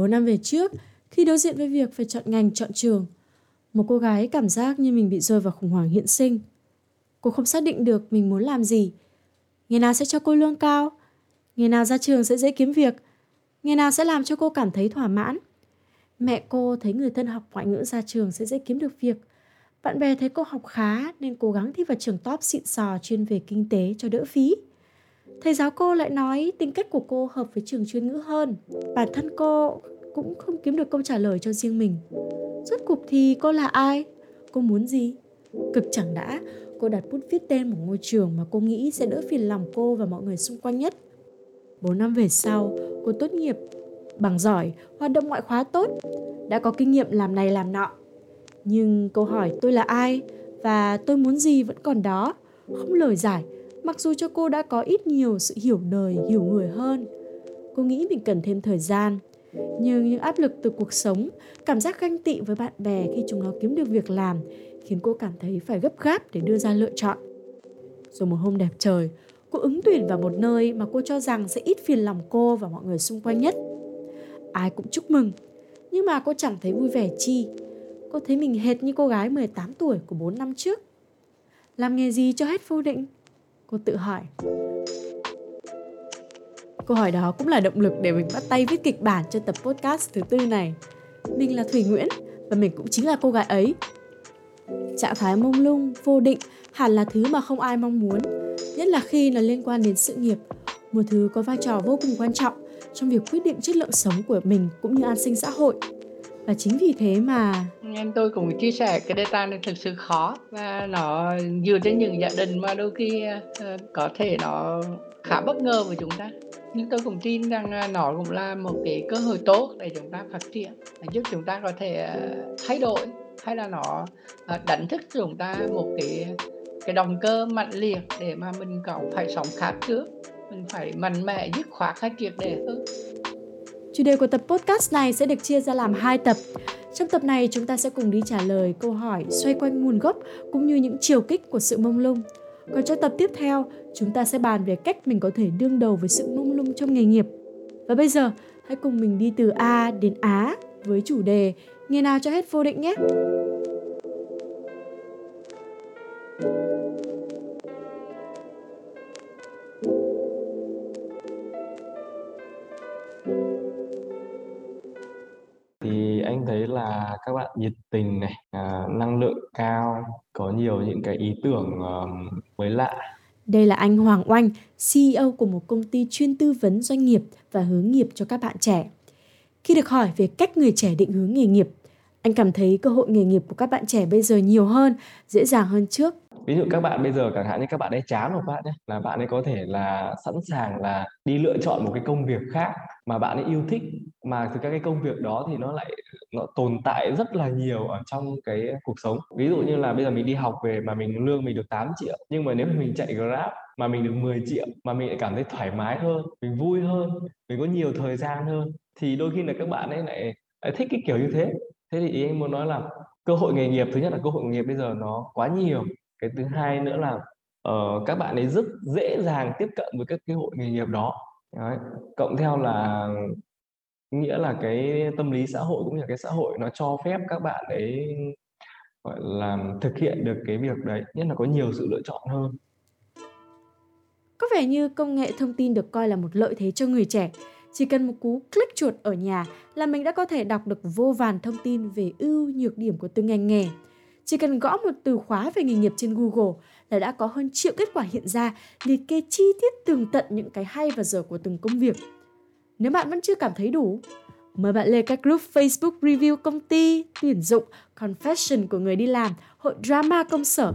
4 năm về trước, khi đối diện với việc phải chọn ngành, chọn trường, một cô gái cảm giác như mình bị rơi vào khủng hoảng hiện sinh. Cô không xác định được mình muốn làm gì. Ngày nào sẽ cho cô lương cao? Ngày nào ra trường sẽ dễ kiếm việc? Ngày nào sẽ làm cho cô cảm thấy thỏa mãn? Mẹ cô thấy người thân học ngoại ngữ ra trường sẽ dễ kiếm được việc. Bạn bè thấy cô học khá nên cố gắng thi vào trường top xịn sò chuyên về kinh tế cho đỡ phí. Thầy giáo cô lại nói tính cách của cô hợp với trường chuyên ngữ hơn. Bản thân cô cũng không kiếm được câu trả lời cho riêng mình. Rốt cuộc thì cô là ai? Cô muốn gì? Cực chẳng đã, cô đặt bút viết tên một ngôi trường mà cô nghĩ sẽ đỡ phiền lòng cô và mọi người xung quanh nhất. 4 năm về sau, cô tốt nghiệp bằng giỏi, hoạt động ngoại khóa tốt, đã có kinh nghiệm làm này làm nọ. Nhưng câu hỏi tôi là ai và tôi muốn gì vẫn còn đó, không lời giải, mặc dù cho cô đã có ít nhiều sự hiểu đời, hiểu người hơn. Cô nghĩ mình cần thêm thời gian, nhưng những áp lực từ cuộc sống, cảm giác ganh tị với bạn bè khi chúng nó kiếm được việc làm khiến cô cảm thấy phải gấp gáp để đưa ra lựa chọn. Rồi một hôm đẹp trời, cô ứng tuyển vào một nơi mà cô cho rằng sẽ ít phiền lòng cô và mọi người xung quanh nhất. Ai cũng chúc mừng, nhưng mà cô chẳng thấy vui vẻ chi. Cô thấy mình hệt như cô gái 18 tuổi của 4 năm trước. Làm nghề gì cho hết vô định? Cô tự hỏi. Câu hỏi đó cũng là động lực để mình bắt tay viết kịch bản cho tập podcast thứ tư này. Mình là Thủy Nguyễn và mình cũng chính là cô gái ấy. Trạng thái mông lung, vô định hẳn là thứ mà không ai mong muốn, nhất là khi nó liên quan đến sự nghiệp, một thứ có vai trò vô cùng quan trọng trong việc quyết định chất lượng sống của mình cũng như an sinh xã hội. Và chính vì thế mà em tôi cũng chia sẻ cái data này thực sự khó và nó dựa trên những gia đình mà đôi khi uh, có thể nó khá bất ngờ với chúng ta. Nhưng tôi cũng tin rằng ờ, nó cũng là một cái cơ hội tốt để chúng ta phát triển giúp chúng ta có thể ờ, thay đổi hay là nó đánh thức chúng ta một cái cái động cơ mạnh liệt để mà mình còn phải sống khác trước mình phải mạnh mẽ dứt khoát hay triệt để hơn. Chủ đề của tập podcast này sẽ được chia ra làm hai tập. Trong tập này chúng ta sẽ cùng đi trả lời câu hỏi xoay quanh nguồn gốc cũng như những chiều kích của sự mông lung. Còn trong tập tiếp theo, chúng ta sẽ bàn về cách mình có thể đương đầu với sự mông lung trong nghề nghiệp. Và bây giờ, hãy cùng mình đi từ A đến Á với chủ đề Nghề nào cho hết vô định nhé! Những cái ý tưởng ờ, mới lạ. Đây là anh Hoàng Oanh, CEO của một công ty chuyên tư vấn doanh nghiệp và hướng nghiệp cho các bạn trẻ. Khi được hỏi về cách người trẻ định hướng nghề nghiệp, anh cảm thấy cơ hội nghề nghiệp của các bạn trẻ bây giờ nhiều hơn, dễ dàng hơn trước ví dụ các bạn bây giờ chẳng hạn như các bạn ấy chán một bạn nhé là bạn ấy có thể là sẵn sàng là đi lựa chọn một cái công việc khác mà bạn ấy yêu thích mà từ các cái công việc đó thì nó lại nó tồn tại rất là nhiều ở trong cái cuộc sống. Ví dụ như là bây giờ mình đi học về mà mình lương mình được 8 triệu nhưng mà nếu mà mình chạy grab mà mình được 10 triệu mà mình lại cảm thấy thoải mái hơn mình vui hơn mình có nhiều thời gian hơn thì đôi khi là các bạn ấy lại, lại thích cái kiểu như thế. Thế thì ý anh muốn nói là cơ hội nghề nghiệp thứ nhất là cơ hội nghề nghiệp bây giờ nó quá nhiều. Cái thứ hai nữa là uh, các bạn ấy rất dễ dàng tiếp cận với các cái hội nghề nghiệp đó. Đấy. cộng theo là nghĩa là cái tâm lý xã hội cũng như là cái xã hội nó cho phép các bạn ấy, gọi là, thực hiện được cái việc đấy, nhất là có nhiều sự lựa chọn hơn. Có vẻ như công nghệ thông tin được coi là một lợi thế cho người trẻ. Chỉ cần một cú click chuột ở nhà là mình đã có thể đọc được vô vàn thông tin về ưu nhược điểm của từng ngành nghề. Chỉ cần gõ một từ khóa về nghề nghiệp trên Google là đã có hơn triệu kết quả hiện ra liệt kê chi tiết tường tận những cái hay và dở của từng công việc. Nếu bạn vẫn chưa cảm thấy đủ, mời bạn lên các group Facebook review công ty, tuyển dụng, confession của người đi làm, hội drama công sở,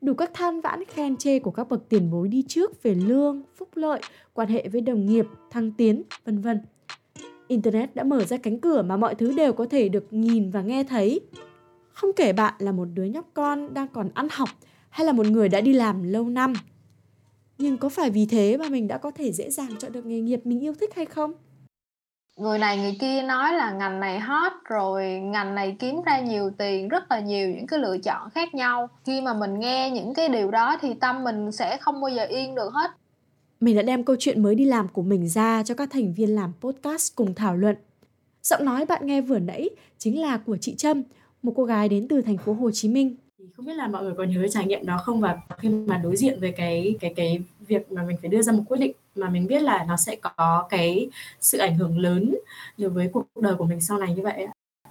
đủ các than vãn khen chê của các bậc tiền bối đi trước về lương, phúc lợi, quan hệ với đồng nghiệp, thăng tiến, vân vân. Internet đã mở ra cánh cửa mà mọi thứ đều có thể được nhìn và nghe thấy. Không kể bạn là một đứa nhóc con đang còn ăn học hay là một người đã đi làm lâu năm. Nhưng có phải vì thế mà mình đã có thể dễ dàng chọn được nghề nghiệp mình yêu thích hay không? Người này người kia nói là ngành này hot rồi ngành này kiếm ra nhiều tiền rất là nhiều những cái lựa chọn khác nhau. Khi mà mình nghe những cái điều đó thì tâm mình sẽ không bao giờ yên được hết. Mình đã đem câu chuyện mới đi làm của mình ra cho các thành viên làm podcast cùng thảo luận Giọng nói bạn nghe vừa nãy chính là của chị Trâm, một cô gái đến từ thành phố Hồ Chí Minh. Không biết là mọi người có nhớ trải nghiệm đó không và khi mà đối diện với cái cái cái việc mà mình phải đưa ra một quyết định mà mình biết là nó sẽ có cái sự ảnh hưởng lớn đối với cuộc đời của mình sau này như vậy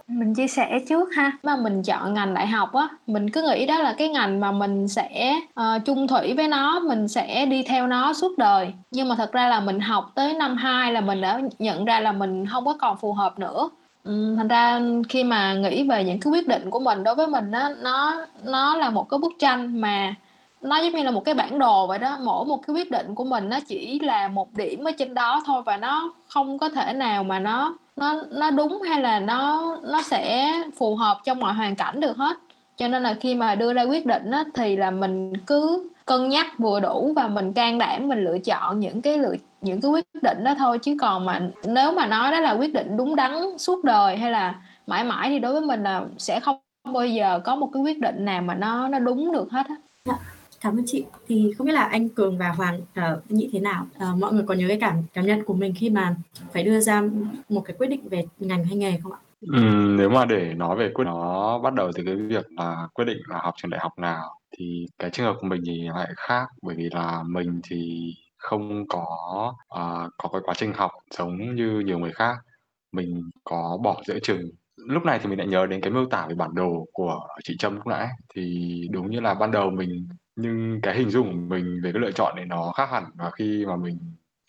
mình chia sẻ trước ha. Mà mình chọn ngành đại học á mình cứ nghĩ đó là cái ngành mà mình sẽ uh, chung thủy với nó mình sẽ đi theo nó suốt đời. Nhưng mà thật ra là mình học tới năm 2 là mình đã nhận ra là mình không có còn phù hợp nữa. Ừ, thành ra khi mà nghĩ về những cái quyết định của mình đối với mình á nó nó là một cái bức tranh mà nó giống như là một cái bản đồ vậy đó. Mỗi một cái quyết định của mình nó chỉ là một điểm ở trên đó thôi và nó không có thể nào mà nó nó nó đúng hay là nó nó sẽ phù hợp trong mọi hoàn cảnh được hết. Cho nên là khi mà đưa ra quyết định á, thì là mình cứ cân nhắc vừa đủ và mình can đảm mình lựa chọn những cái lựa những cái quyết định đó thôi. Chứ còn mà nếu mà nói đó là quyết định đúng đắn suốt đời hay là mãi mãi thì đối với mình là sẽ không bao giờ có một cái quyết định nào mà nó nó đúng được hết á. Dạ. Cảm ơn chị. Thì không biết là anh Cường và Hoàng uh, nghĩ thế nào? Uh, mọi người có nhớ cái cảm cảm nhận của mình khi mà phải đưa ra một cái quyết định về ngành hay nghề không ạ? Ừ, nếu mà để nói về quyết nó bắt đầu từ cái việc là quyết định là học trường đại học nào thì cái trường hợp của mình thì lại khác bởi vì là mình thì không có uh, có cái quá trình học giống như nhiều người khác mình có bỏ giữa trường lúc này thì mình lại nhớ đến cái miêu tả về bản đồ của chị Trâm lúc nãy. Thì đúng như là ban đầu mình, nhưng cái hình dung của mình về cái lựa chọn này nó khác hẳn. Và khi mà mình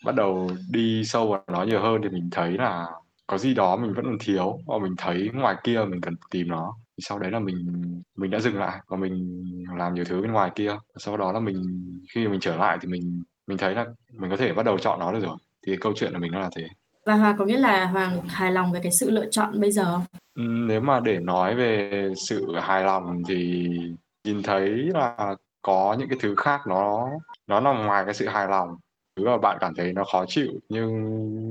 bắt đầu đi sâu vào nó nhiều hơn thì mình thấy là có gì đó mình vẫn còn thiếu. Và mình thấy ngoài kia mình cần tìm nó. Thì sau đấy là mình mình đã dừng lại và mình làm nhiều thứ bên ngoài kia. Sau đó là mình, khi mình trở lại thì mình mình thấy là mình có thể bắt đầu chọn nó được rồi. Thì câu chuyện của mình nó là thế và Hoàng có nghĩa là Hoàng hài lòng với cái sự lựa chọn bây giờ không? Ừ, nếu mà để nói về sự hài lòng thì nhìn thấy là có những cái thứ khác nó nó nằm ngoài cái sự hài lòng. Thứ mà bạn cảm thấy nó khó chịu nhưng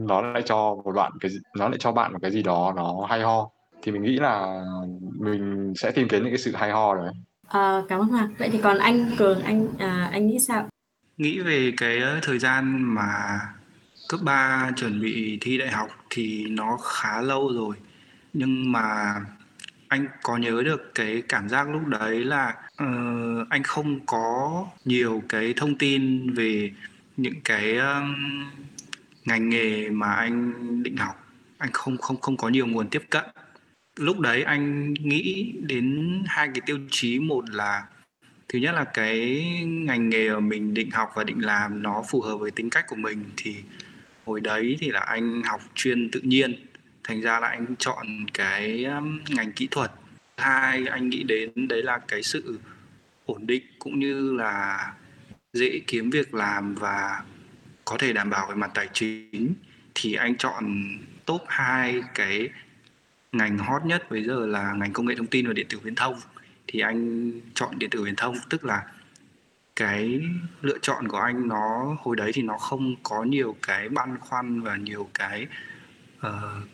nó lại cho một bạn cái nó lại cho bạn một cái gì đó nó hay ho. Thì mình nghĩ là mình sẽ tìm kiếm những cái sự hay ho đấy. À, cảm ơn Hoàng vậy thì còn anh Cường anh à, anh nghĩ sao? Nghĩ về cái thời gian mà cấp 3 chuẩn bị thi đại học thì nó khá lâu rồi. Nhưng mà anh có nhớ được cái cảm giác lúc đấy là uh, anh không có nhiều cái thông tin về những cái um, ngành nghề mà anh định học. Anh không không không có nhiều nguồn tiếp cận. Lúc đấy anh nghĩ đến hai cái tiêu chí. Một là thứ nhất là cái ngành nghề mà mình định học và định làm nó phù hợp với tính cách của mình thì hồi đấy thì là anh học chuyên tự nhiên, thành ra là anh chọn cái um, ngành kỹ thuật. Hai, anh nghĩ đến đấy là cái sự ổn định cũng như là dễ kiếm việc làm và có thể đảm bảo về mặt tài chính. Thì anh chọn top hai cái ngành hot nhất bây giờ là ngành công nghệ thông tin và điện tử viễn thông. Thì anh chọn điện tử viễn thông, tức là cái lựa chọn của anh nó hồi đấy thì nó không có nhiều cái băn khoăn và nhiều cái uh,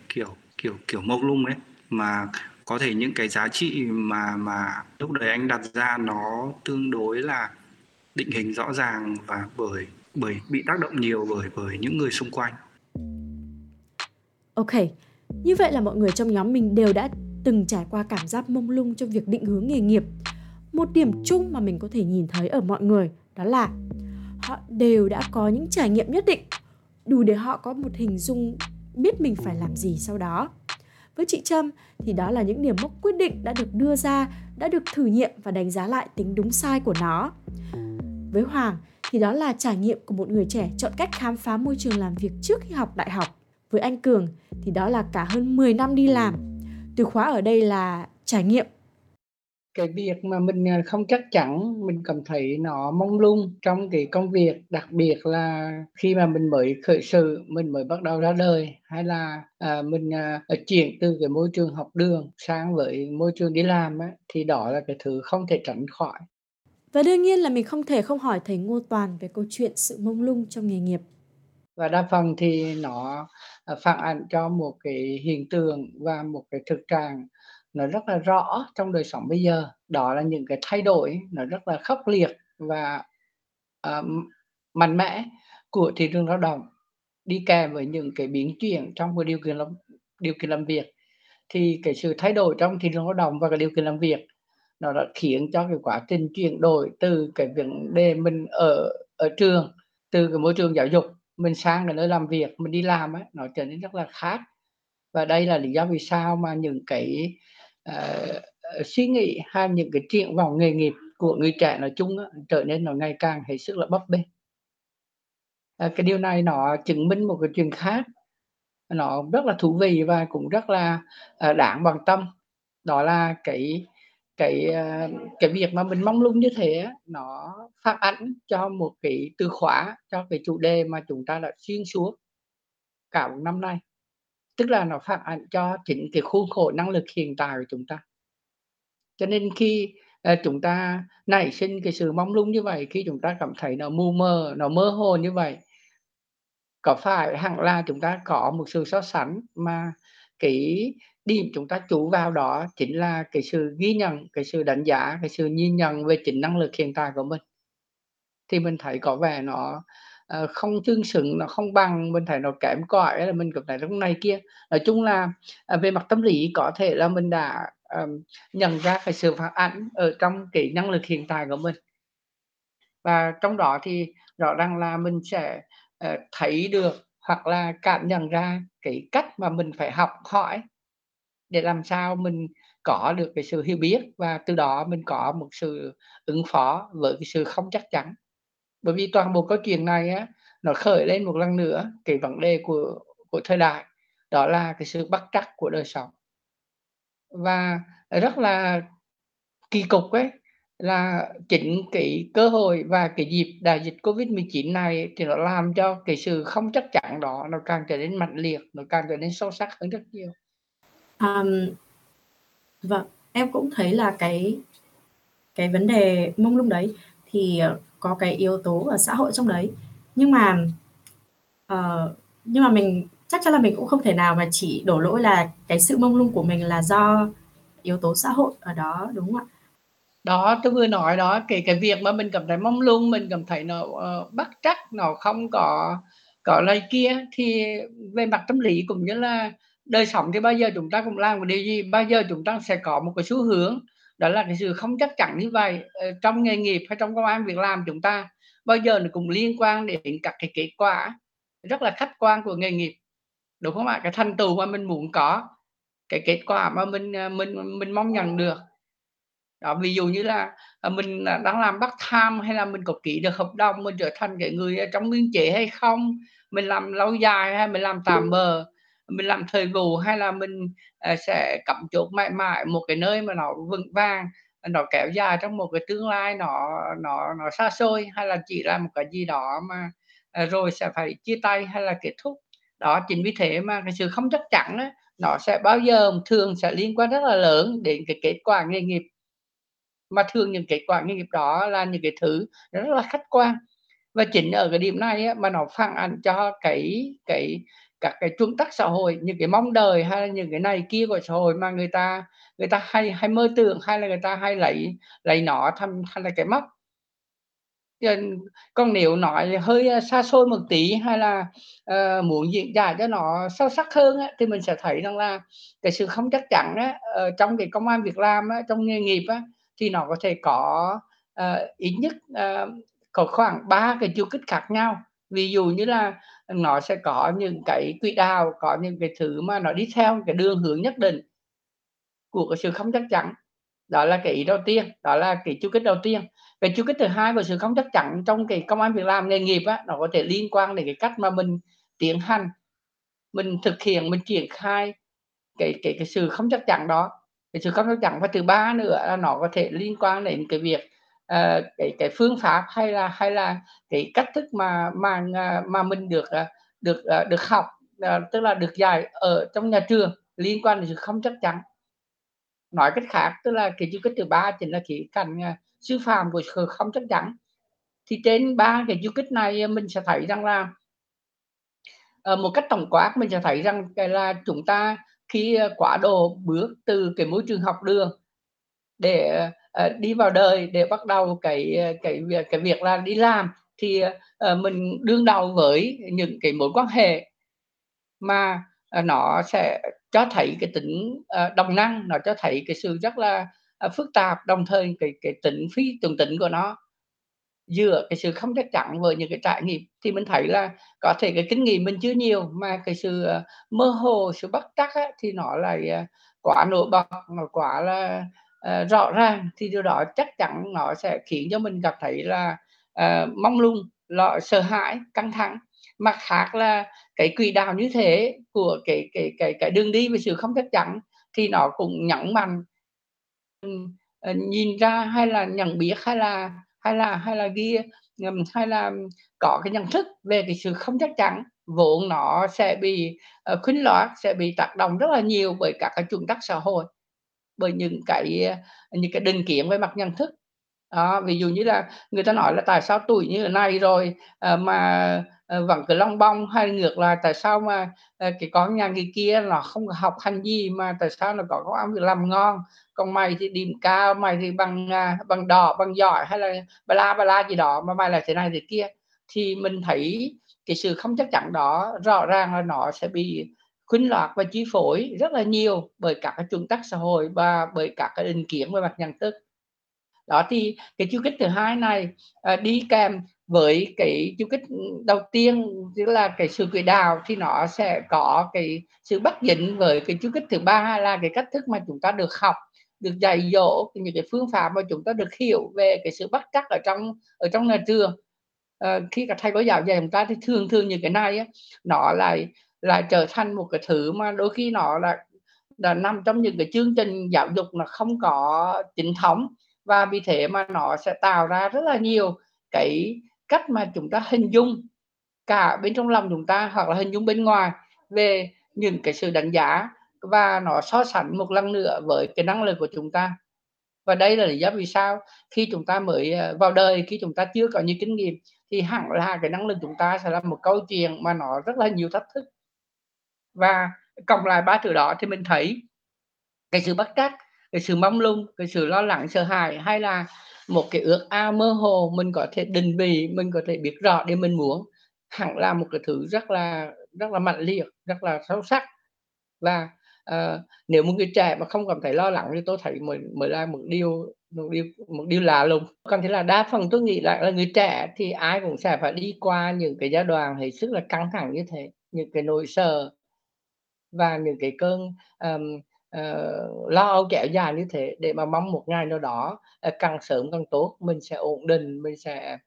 kiểu kiểu kiểu mông lung ấy mà có thể những cái giá trị mà mà lúc đấy anh đặt ra nó tương đối là định hình rõ ràng và bởi bởi bị tác động nhiều bởi bởi những người xung quanh. Ok, như vậy là mọi người trong nhóm mình đều đã từng trải qua cảm giác mông lung trong việc định hướng nghề nghiệp. Một điểm chung mà mình có thể nhìn thấy ở mọi người đó là họ đều đã có những trải nghiệm nhất định đủ để họ có một hình dung biết mình phải làm gì sau đó. Với chị Trâm thì đó là những điểm mốc quyết định đã được đưa ra, đã được thử nghiệm và đánh giá lại tính đúng sai của nó. Với Hoàng thì đó là trải nghiệm của một người trẻ chọn cách khám phá môi trường làm việc trước khi học đại học. Với anh Cường thì đó là cả hơn 10 năm đi làm. Từ khóa ở đây là trải nghiệm cái việc mà mình à, không chắc chắn mình cảm thấy nó mông lung trong cái công việc đặc biệt là khi mà mình mới khởi sự mình mới bắt đầu ra đời hay là à, mình à, chuyển từ cái môi trường học đường sang với môi trường đi làm á, thì đó là cái thứ không thể tránh khỏi. Và đương nhiên là mình không thể không hỏi thầy Ngô Toàn về câu chuyện sự mông lung trong nghề nghiệp. Và đa phần thì nó phản ảnh cho một cái hiện tượng và một cái thực trạng nó rất là rõ trong đời sống bây giờ. Đó là những cái thay đổi nó rất là khốc liệt và uh, mạnh mẽ của thị trường lao động. Đi kèm với những cái biến chuyển trong cái điều kiện làm điều kiện làm việc thì cái sự thay đổi trong thị trường lao động và cái điều kiện làm việc nó đã khiến cho cái quá trình chuyển đổi từ cái vấn đề mình ở ở trường từ cái môi trường giáo dục mình sang cái nơi làm việc mình đi làm ấy nó trở nên rất là khác. Và đây là lý do vì sao mà những cái uh, suy nghĩ hay những cái triển vọng nghề nghiệp của người trẻ nói chung á, trở nên nó ngày càng hết sức là bấp bênh. À, cái điều này nó chứng minh một cái chuyện khác nó rất là thú vị và cũng rất là uh, đáng bằng tâm. Đó là cái cái uh, cái việc mà mình mong lung như thế nó phát ảnh cho một cái từ khóa cho cái chủ đề mà chúng ta đã xuyên suốt cả một năm nay tức là nó phản ảnh cho chính cái khuôn khổ năng lực hiện tại của chúng ta. Cho nên khi uh, chúng ta nảy sinh cái sự mong lung như vậy khi chúng ta cảm thấy nó mù mờ nó mơ hồ như vậy có phải hẳn là chúng ta có một sự so sánh mà cái điểm chúng ta chú vào đó chính là cái sự ghi nhận cái sự đánh giá cái sự nhìn nhận về chính năng lực hiện tại của mình? Thì mình thấy có vẻ nó Ờ, không tương xứng nó không bằng mình thấy nó kém cỏi là mình cảm thấy lúc này kia. Nói chung là à, về mặt tâm lý có thể là mình đã à, nhận ra cái sự phản ảnh ở trong cái năng lực hiện tại của mình. Và trong đó thì rõ ràng là mình sẽ à, thấy được hoặc là cảm nhận ra cái cách mà mình phải học hỏi để làm sao mình có được cái sự hiểu biết và từ đó mình có một sự ứng phó với cái sự không chắc chắn bởi vì toàn bộ câu chuyện này á nó khởi lên một lần nữa cái vấn đề của của thời đại đó là cái sự bắt trắc của đời sống và rất là kỳ cục ấy là chính cái cơ hội và cái dịp đại dịch Covid-19 này thì nó làm cho cái sự không chắc chắn đó nó càng trở nên mạnh liệt, nó càng trở nên sâu sắc hơn rất nhiều. Um, vâng, em cũng thấy là cái cái vấn đề mông lung đấy thì ờ, có cái yếu tố ở xã hội trong đấy nhưng mà uh, nhưng mà mình chắc chắn là mình cũng không thể nào mà chỉ đổ lỗi là cái sự mông lung của mình là do yếu tố xã hội ở đó đúng không ạ? Đó, tôi vừa nói đó, cái cái việc mà mình cảm thấy mông lung, mình cảm thấy nó uh, bất trắc, nó không có có lời kia thì về mặt tâm lý cũng như là đời sống thì bao giờ chúng ta cũng làm một điều gì, bao giờ chúng ta sẽ có một cái xu hướng đó là cái sự không chắc chắn như vậy ờ, trong nghề nghiệp hay trong công an việc làm chúng ta, bao giờ nó cũng liên quan đến các cái kết quả rất là khách quan của nghề nghiệp, đúng không ạ? Cái thành tựu mà mình muốn có, cái kết quả mà mình ờ, mình mình mong nhận được. Đó, ví dụ như là ờ, mình đang làm bắt tham hay là mình có ký được hợp đồng, mình trở thành cái người trong biên chế hay không? Mình làm lâu dài hay mình làm tạm bờ mình làm thời vụ hay là mình uh, sẽ cắm chốt mãi mãi một cái nơi mà nó vững vàng nó kéo dài trong một cái tương lai nó nó nó xa xôi hay là chỉ là một cái gì đó mà uh, rồi sẽ phải chia tay hay là kết thúc. Đó chính vì thế mà cái sự không chắc chắn đó, nó sẽ bao giờ thường sẽ liên quan rất là lớn đến cái kết quả nghề nghiệp. Mà thường những kết quả nghề nghiệp đó là những cái thứ rất là khách quan. Và chính ở cái điểm này á, mà nó phản ảnh cho cái cái các cái chuẩn tắc xã hội những cái mong đời hay là những cái này kia của xã hội mà người ta người ta hay hay mơ tưởng hay là người ta hay lấy lấy nó thành thành là cái mắt còn nếu nói hơi à, xa xôi một tí hay là uh, muốn diễn giải cho nó sâu sắc hơn á, thì mình sẽ thấy rằng là cái sự không chắc chắn á, uh, trong cái công an việc làm á, trong nghề nghiệp á, thì nó có thể có uh, ít nhất uh, có khoảng ba cái chu kích khác nhau ví dụ như là nó sẽ có những cái quỹ đạo, có những cái thứ mà nó đi theo cái đường hướng nhất định của cái sự không chắc chắn. Đó là cái ý đầu tiên, đó là cái chu kích đầu tiên. Cái chu kích thứ hai của sự không chắc chắn trong cái công an việc làm nghề nghiệp á, nó có thể liên quan đến cái cách mà mình tiến hành, mình thực hiện, mình triển khai cái cái cái sự không chắc chắn đó. Cái sự không chắc chắn và thứ ba nữa là nó có thể liên quan đến cái việc uh, cái cái phương pháp hay là hay là cái cách thức mà mà à, mà mình được à, được à, được học tức là được dạy ở trong nhà trường liên quan đến sự không chắc chắn. Nói cách khác tức là cái du kích thứ ba chính là cái cảnh sư phạm của sự không chắc chắn. Thì trên ba cái du kích này mình sẽ thấy rằng là ờ, một cách tổng quát mình sẽ thấy rằng cái là chúng ta khi quá độ bước từ cái môi trường học đường để Ờ, đi vào đời để bắt đầu cái ờ, cái việc cái việc là đi làm thì uh, mình đương đầu với những cái mối quan hệ mà uh, nó sẽ cho thấy cái tính uh, đồng năng nó cho thấy cái sự rất là uh, phức tạp đồng thời cái cái tính phi tưởng tính của nó giữa cái sự không chắc chắn với những cái trải nghiệm. Thì mình thấy là có thể cái kinh nghiệm mình chưa nhiều mà cái sự uh, mơ hồ sự bất chắc á, thì nó lại uh, quá nổi bật nó quá là uh, rõ ràng thì điều đó chắc chắn nó sẽ khiến cho mình gặp thấy là uh, mong lung lo sợ hãi căng thẳng. Mặt khác là cái quỹ đạo như thế của cái cái cái cái đường đi về sự không chắc chắn thì nó cũng nhẫn mạnh ờ, nhìn ra hay là nhận biết hay là hay là hay là ghi hay là có cái nhận thức về cái sự không chắc chắn vốn nó sẽ bị khuyến loạn sẽ bị tác động rất là nhiều bởi các cái chuẩn tắc xã hội bởi những cái những cái định kiến về mặt nhận thức. Đó, ví dụ như là người ta nói là tại sao tuổi như thế này rồi ờ, mà ờ, vẫn cứ long bong, hay ngược lại, tại sao mà ờ, cái con nhà người kia nó không học hành gì, mà tại sao nó có công ăn việc làm ngon? Còn mày thì điểm cao, mày thì bằng à, bằng đỏ, bằng giỏi, hay là ba la ba la gì đó, mà mày lại thế này thế kia. Thì mình thấy cái sự không chắc chắn đó rõ ràng là nó sẽ bị khuyến loạt và chi phối rất là nhiều bởi các cái chuẩn tắc xã hội và bởi các cái định kiến về mặt nhận thức. Đó thì cái chu kích thứ hai này à, đi kèm với cái chu kích đầu tiên tức là cái sự quỹ đạo thì nó sẽ có cái sự bắt dính với cái chu kích thứ ba là cái cách thức mà chúng ta được học được dạy dỗ những cái phương pháp mà chúng ta được hiểu về cái sự bắt chắc ở trong ở trong nhà trường. À, khi các thầy cô giáo dạy chúng ta thì thường thường như cái này á, nó lại lại trở thành một cái thứ mà đôi khi nó là là nằm trong những cái chương trình giáo dục là không có chính thống. Và vì thế mà nó sẽ tạo ra rất là nhiều cái cách mà chúng ta hình dung cả bên trong lòng chúng ta hoặc là hình dung bên ngoài về những cái sự đánh giá và nó so sánh một lần nữa với cái năng lực của chúng ta. Và đây là lý do vì sao khi chúng ta mới ờ, vào đời, khi chúng ta chưa có nhiều kinh nghiệm thì hẳn là cái năng lực chúng ta sẽ là một câu chuyện mà nó rất là nhiều thách thức và cộng lại ba thứ đó thì mình thấy cái sự bất trắc cái sự mong lung cái sự lo lắng sợ hãi hay là một cái ước ao mơ hồ mình có thể định vị mình có thể biết rõ để mình muốn hẳn là một cái thứ rất là rất là mạnh liệt rất là sâu sắc. Và uh, nếu một người trẻ mà không cảm thấy lo lắng thì tôi thấy mới mới là một điều một điều một điều lạ lùng. Còn thế là đa phần tôi nghĩ lại là người trẻ thì ai cũng sẽ phải đi qua những cái giai đoạn hết sức là căng thẳng như thế những cái nỗi sợ và những cái cơn um, uh, lo âu kéo dài như thế để mà mong một ngày nào đó uh, càng sớm càng tốt mình sẽ ổn định mình sẽ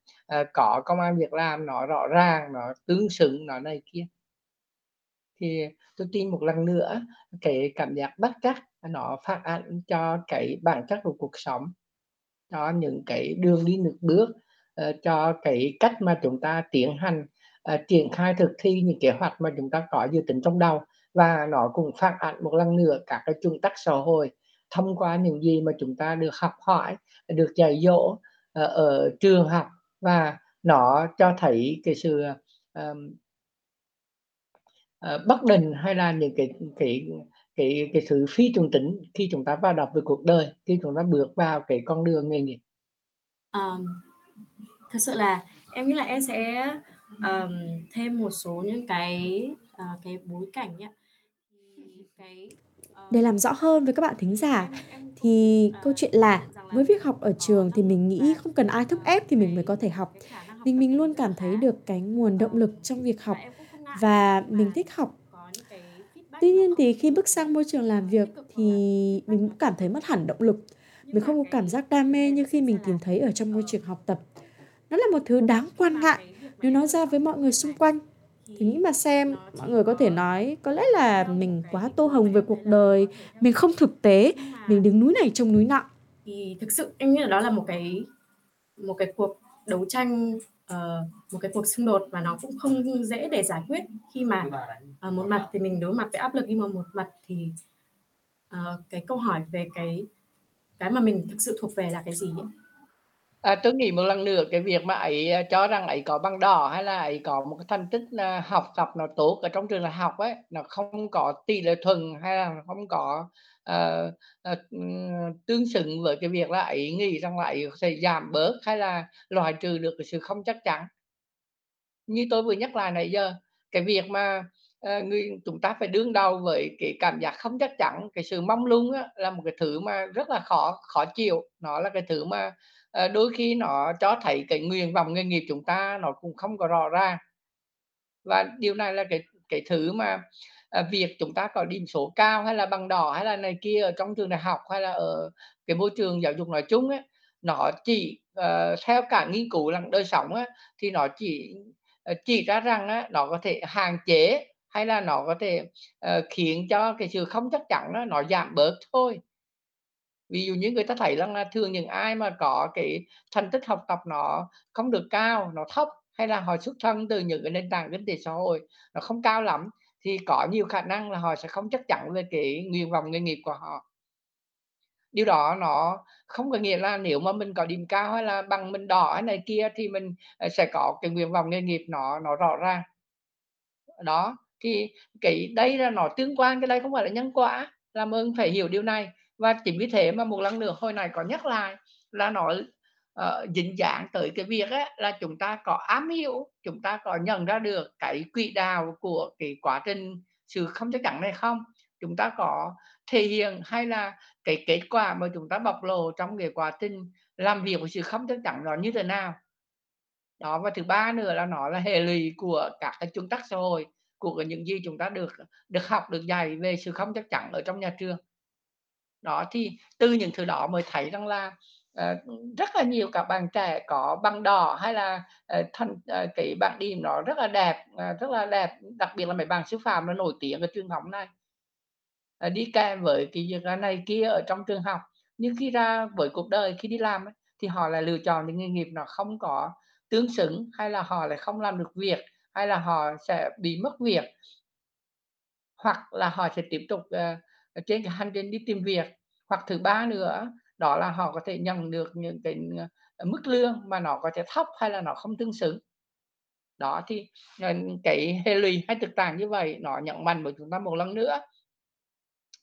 uh, có công an việc làm nó rõ ràng nó tương xứng nó này kia. Thì tôi tin một lần nữa cái cảm giác bất chắc nó phát ảnh cho cái bản chất của cuộc sống cho những cái đường đi nước bước uh, cho cái cách mà chúng ta tiến hành uh, triển khai thực thi những kế hoạch mà chúng ta có dự tính trong đầu và nó cũng phản ảnh một lần nữa các cái chuẩn tắc xã hội. Thông qua những gì mà chúng ta được học hỏi được dạy dỗ ở, ở trường học và nó cho thấy cái sự um, uh, bất định hay là những cái cái cái cái sự phi trùng tính khi chúng ta vào đọc về cuộc đời khi chúng ta bước vào cái con đường nghề nghiệp. Um, thật sự là em nghĩ là em sẽ um, thêm một số những cái uh, cái bối cảnh nhé để làm rõ hơn với các bạn thính giả. thì câu chuyện là với việc học ở trường thì mình nghĩ không cần ai thúc ép thì mình mới có thể học. mình mình luôn cảm thấy được cái nguồn động lực trong việc học và mình thích học. tuy nhiên thì khi bước sang môi trường làm việc thì mình cũng cảm thấy mất hẳn động lực. Mình không có cảm giác đam mê như khi mình tìm thấy ở trong môi trường học tập. Nó là một thứ đáng quan ngại nếu nói ra với mọi người xung quanh thì nghĩ mà xem mọi người có thể nói có lẽ là mình quá tô hồng về cuộc đời mình không thực tế mình đứng núi này trông núi nọ. Thì thực sự em nghĩ là đó là một cái một cái cuộc đấu tranh uh, một cái cuộc xung đột và nó cũng không dễ để giải quyết. Khi mà uh, một mặt thì mình đối mặt với áp lực nhưng mà một mặt thì uh, cái câu hỏi về cái cái mà mình thực sự thuộc về là cái gì ấy. À, tôi nghĩ một lần nữa cái việc mà ấy à, cho rằng ấy có bằng đỏ hay là ấy có một cái thành tích à, học tập nó tốt ở trong trường đại học ấy nó không có tỷ lệ thuần hay là không có uh, uh, tương xứng với cái việc là ấy nghĩ rằng là ấy sẽ giảm bớt hay là loại trừ được cái sự không chắc chắn. Như tôi vừa nhắc lại nãy giờ cái việc mà ờ, người chúng ta phải đương đầu với cái cảm giác không chắc chắn, cái sự mong lung á, là một cái thứ mà rất là khó khó chịu, nó là cái thứ mà, Ờ, đôi khi nó cho thấy cái nguyện vọng nghề nghiệp chúng ta nó cũng không có rõ ràng. Và điều này là cái cái thứ mà, à, việc chúng ta có điểm số cao hay là bằng đỏ hay là này kia ở trong trường đại học hay là ở cái môi trường giáo dục nói chung á, nó chỉ, uh, theo cả nghiên cứu lẫn đời sống á, thì nó chỉ, ờ, chỉ ra rằng á, nó có thể hạn chế hay là nó có thể, uh, khiến cho cái sự không chắc chắn á, nó giảm bớt thôi. Ví dụ như người ta thấy rằng là thường những ai mà có cái thành tích học tập nó không được cao, nó thấp hay là họ xuất thân từ những cái nền tảng kinh tế xã hội nó không cao lắm, thì có nhiều khả năng là họ sẽ không chắc chắn về cái nguyện vọng nghề nghiệp của họ. Điều đó nó không có nghĩa là nếu mà mình có điểm cao hay là bằng mình đỏ hay này kia thì mình, ờ, sẽ có cái nguyện vọng nghề nghiệp nó nó rõ ràng. Đó, thì cái đây là nó tương quan, cái đây không phải là nhân quả, làm ơn phải hiểu điều này. Và chính vì thế mà một lần nữa hồi này có nhắc lại là nó, uh, ờ, dính dáng tới cái việc ấy, là chúng ta có ám hiểu, chúng ta có nhận ra được cái quỹ đạo của cái quá trình sự không chắc chắn này không? Chúng ta có thể hiện hay là cái kết quả mà chúng ta bộc lộ trong cái quá trình làm việc của sự không chắc chắn đó như thế nào? Đó, và thứ ba nữa là nó là hệ lụy của các cái chuẩn tắc xã hội, của những gì chúng ta được được học, được dạy về sự không chắc chắn ở trong nhà trường. Đó, thì từ những thứ đó mới thấy rằng là, ờ, rất là nhiều các bạn trẻ có bằng đỏ hay là, ờ, uh, thành uh, ờ, cái bảng điểm nó rất là đẹp, uh, rất là đẹp, đặc biệt là mấy bằng sư phạm nó nổi tiếng ở trường học này. uh, đi kèm với cái việc này kia ở trong trường học, nhưng khi ra với cuộc đời, khi đi làm ấy, thì họ lại lựa chọn những nghề nghiệp nó không có tương xứng, hay là họ lại không làm được việc, hay là họ sẽ bị mất việc. Hoặc là họ sẽ tiếp tục, uh, trên cái hành trình đi tìm việc. Hoặc thứ ba nữa đó là họ có thể nhận được những cái, ờ, mức lương mà nó có thể thấp hay là nó không tương xứng. Đó, thì, ờ, cái hệ lụy hay thực trạng như vậy nó nhận mạnh với chúng ta một lần nữa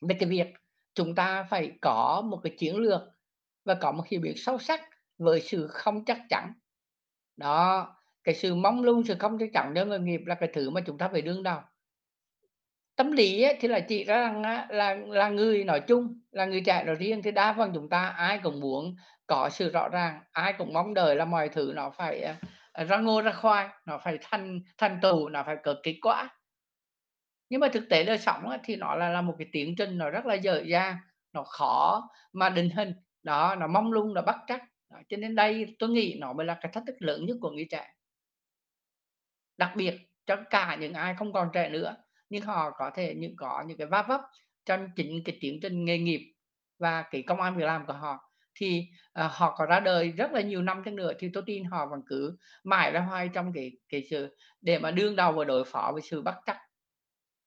về cái việc chúng ta phải có một cái chiến lược và có một hiểu biết sâu sắc với sự không chắc chắn. Đó, cái sự mong lung, sự không chắc chắn cho nghề nghiệp là cái thứ mà chúng ta phải đương đầu. Tâm lý ấy, thì là chỉ ra rằng á, là là người nói chung, là người trẻ nói riêng thì đa phần chúng ta ai cũng muốn có sự rõ ràng, ai cũng mong đợi là mọi thứ nó phải, à, ra ngô ra khoai, nó phải thành thành tựu, nó phải có kết quả. Nhưng mà thực tế đời sống ấy, thì nó là là một cái tiến trình nó rất là dở dang, nó khó mà định hình, đó, nó mong lung, nó bắt chắc Đó, cho nên đây tôi nghĩ nó mới là cái thách thức lớn nhất của người trẻ. Đặc biệt cho cả những ai không còn trẻ nữa, nhưng họ có thể những có những cái va vấp trong chính cái tiến trình nghề nghiệp và cái công an việc làm của họ, thì, uh, họ có ra đời rất là nhiều năm chăng nữa thì tôi tin họ vẫn cứ mãi ra hoài trong cái cái sự để mà đương đầu và đối phó với sự bất chắc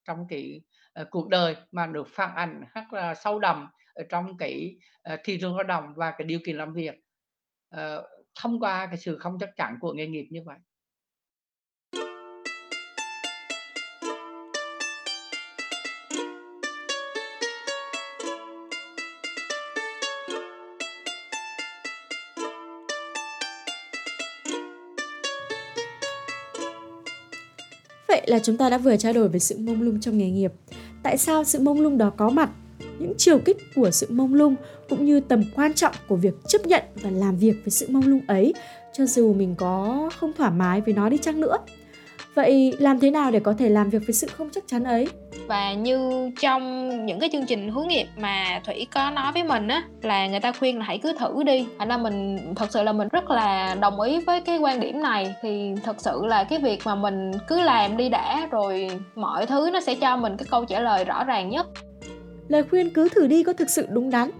trong cái, uh, cuộc đời mà được phản ảnh rất là sâu đậm ở trong cái, uh, thị trường lao động và cái điều kiện làm việc, uh, thông qua cái sự không chắc chắn của nghề nghiệp như vậy. Vậy là chúng ta đã vừa trao đổi về sự mông lung trong nghề nghiệp. Tại sao sự mông lung đó có mặt? Những chiều kích của sự mông lung cũng như tầm quan trọng của việc chấp nhận và làm việc với sự mông lung ấy, cho dù mình có không thoải mái với nó đi chăng nữa. Vậy làm thế nào để có thể làm việc với sự không chắc chắn ấy? và như trong những cái chương trình hướng nghiệp mà thủy có nói với mình á là người ta khuyên là hãy cứ thử đi. Thành ra mình thật sự là mình rất là đồng ý với cái quan điểm này. Thì thật sự là cái việc mà mình cứ làm đi đã rồi mọi thứ nó sẽ cho mình cái câu trả lời rõ ràng nhất. Lời khuyên cứ thử đi có thực sự đúng đắn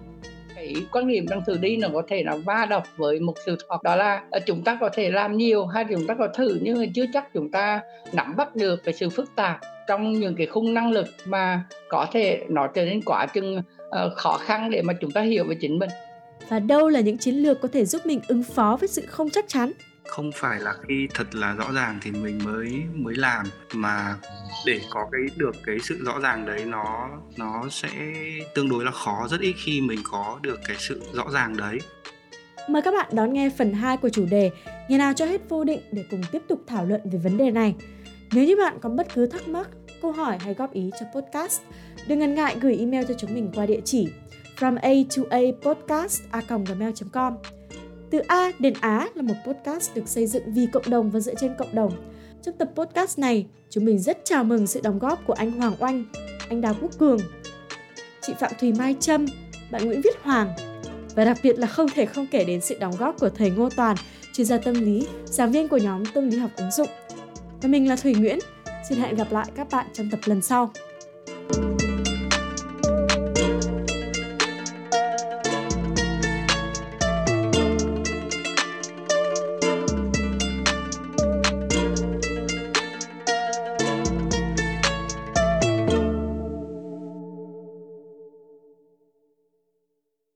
cái quan niệm rằng thử đi nó có thể là va đập với một sự thật đó là ờ, chúng ta có thể làm nhiều hay chúng ta có thử nhưng mà chưa chắc chúng ta nắm bắt được cái sự phức tạp trong những cái khung năng lực mà có thể nó trở nên quá chừng ờ, khó khăn để mà chúng ta hiểu về chính mình và đâu là những chiến lược có thể giúp mình ứng phó với sự không chắc chắn không phải là khi thật là rõ ràng thì mình mới mới làm mà để có cái được cái sự rõ ràng đấy nó nó sẽ tương đối là khó rất ít khi mình có được cái sự rõ ràng đấy Mời các bạn đón nghe phần 2 của chủ đề Ngày nào cho hết vô định để cùng tiếp tục thảo luận về vấn đề này. Nếu như bạn có bất cứ thắc mắc, câu hỏi hay góp ý cho podcast, đừng ngần ngại gửi email cho chúng mình qua địa chỉ from a to a podcast a gmail.com. Từ A đến Á là một podcast được xây dựng vì cộng đồng và dựa trên cộng đồng. Trong tập podcast này, chúng mình rất chào mừng sự đóng góp của anh Hoàng Oanh, anh Đào Quốc Cường, chị Phạm Thùy Mai Trâm, bạn Nguyễn Viết Hoàng và đặc biệt là không thể không kể đến sự đóng góp của thầy Ngô Toàn, chuyên gia tâm lý, giảng viên của nhóm tâm lý học ứng dụng. Và mình là Thủy Nguyễn. Xin hẹn gặp lại các bạn trong tập lần sau.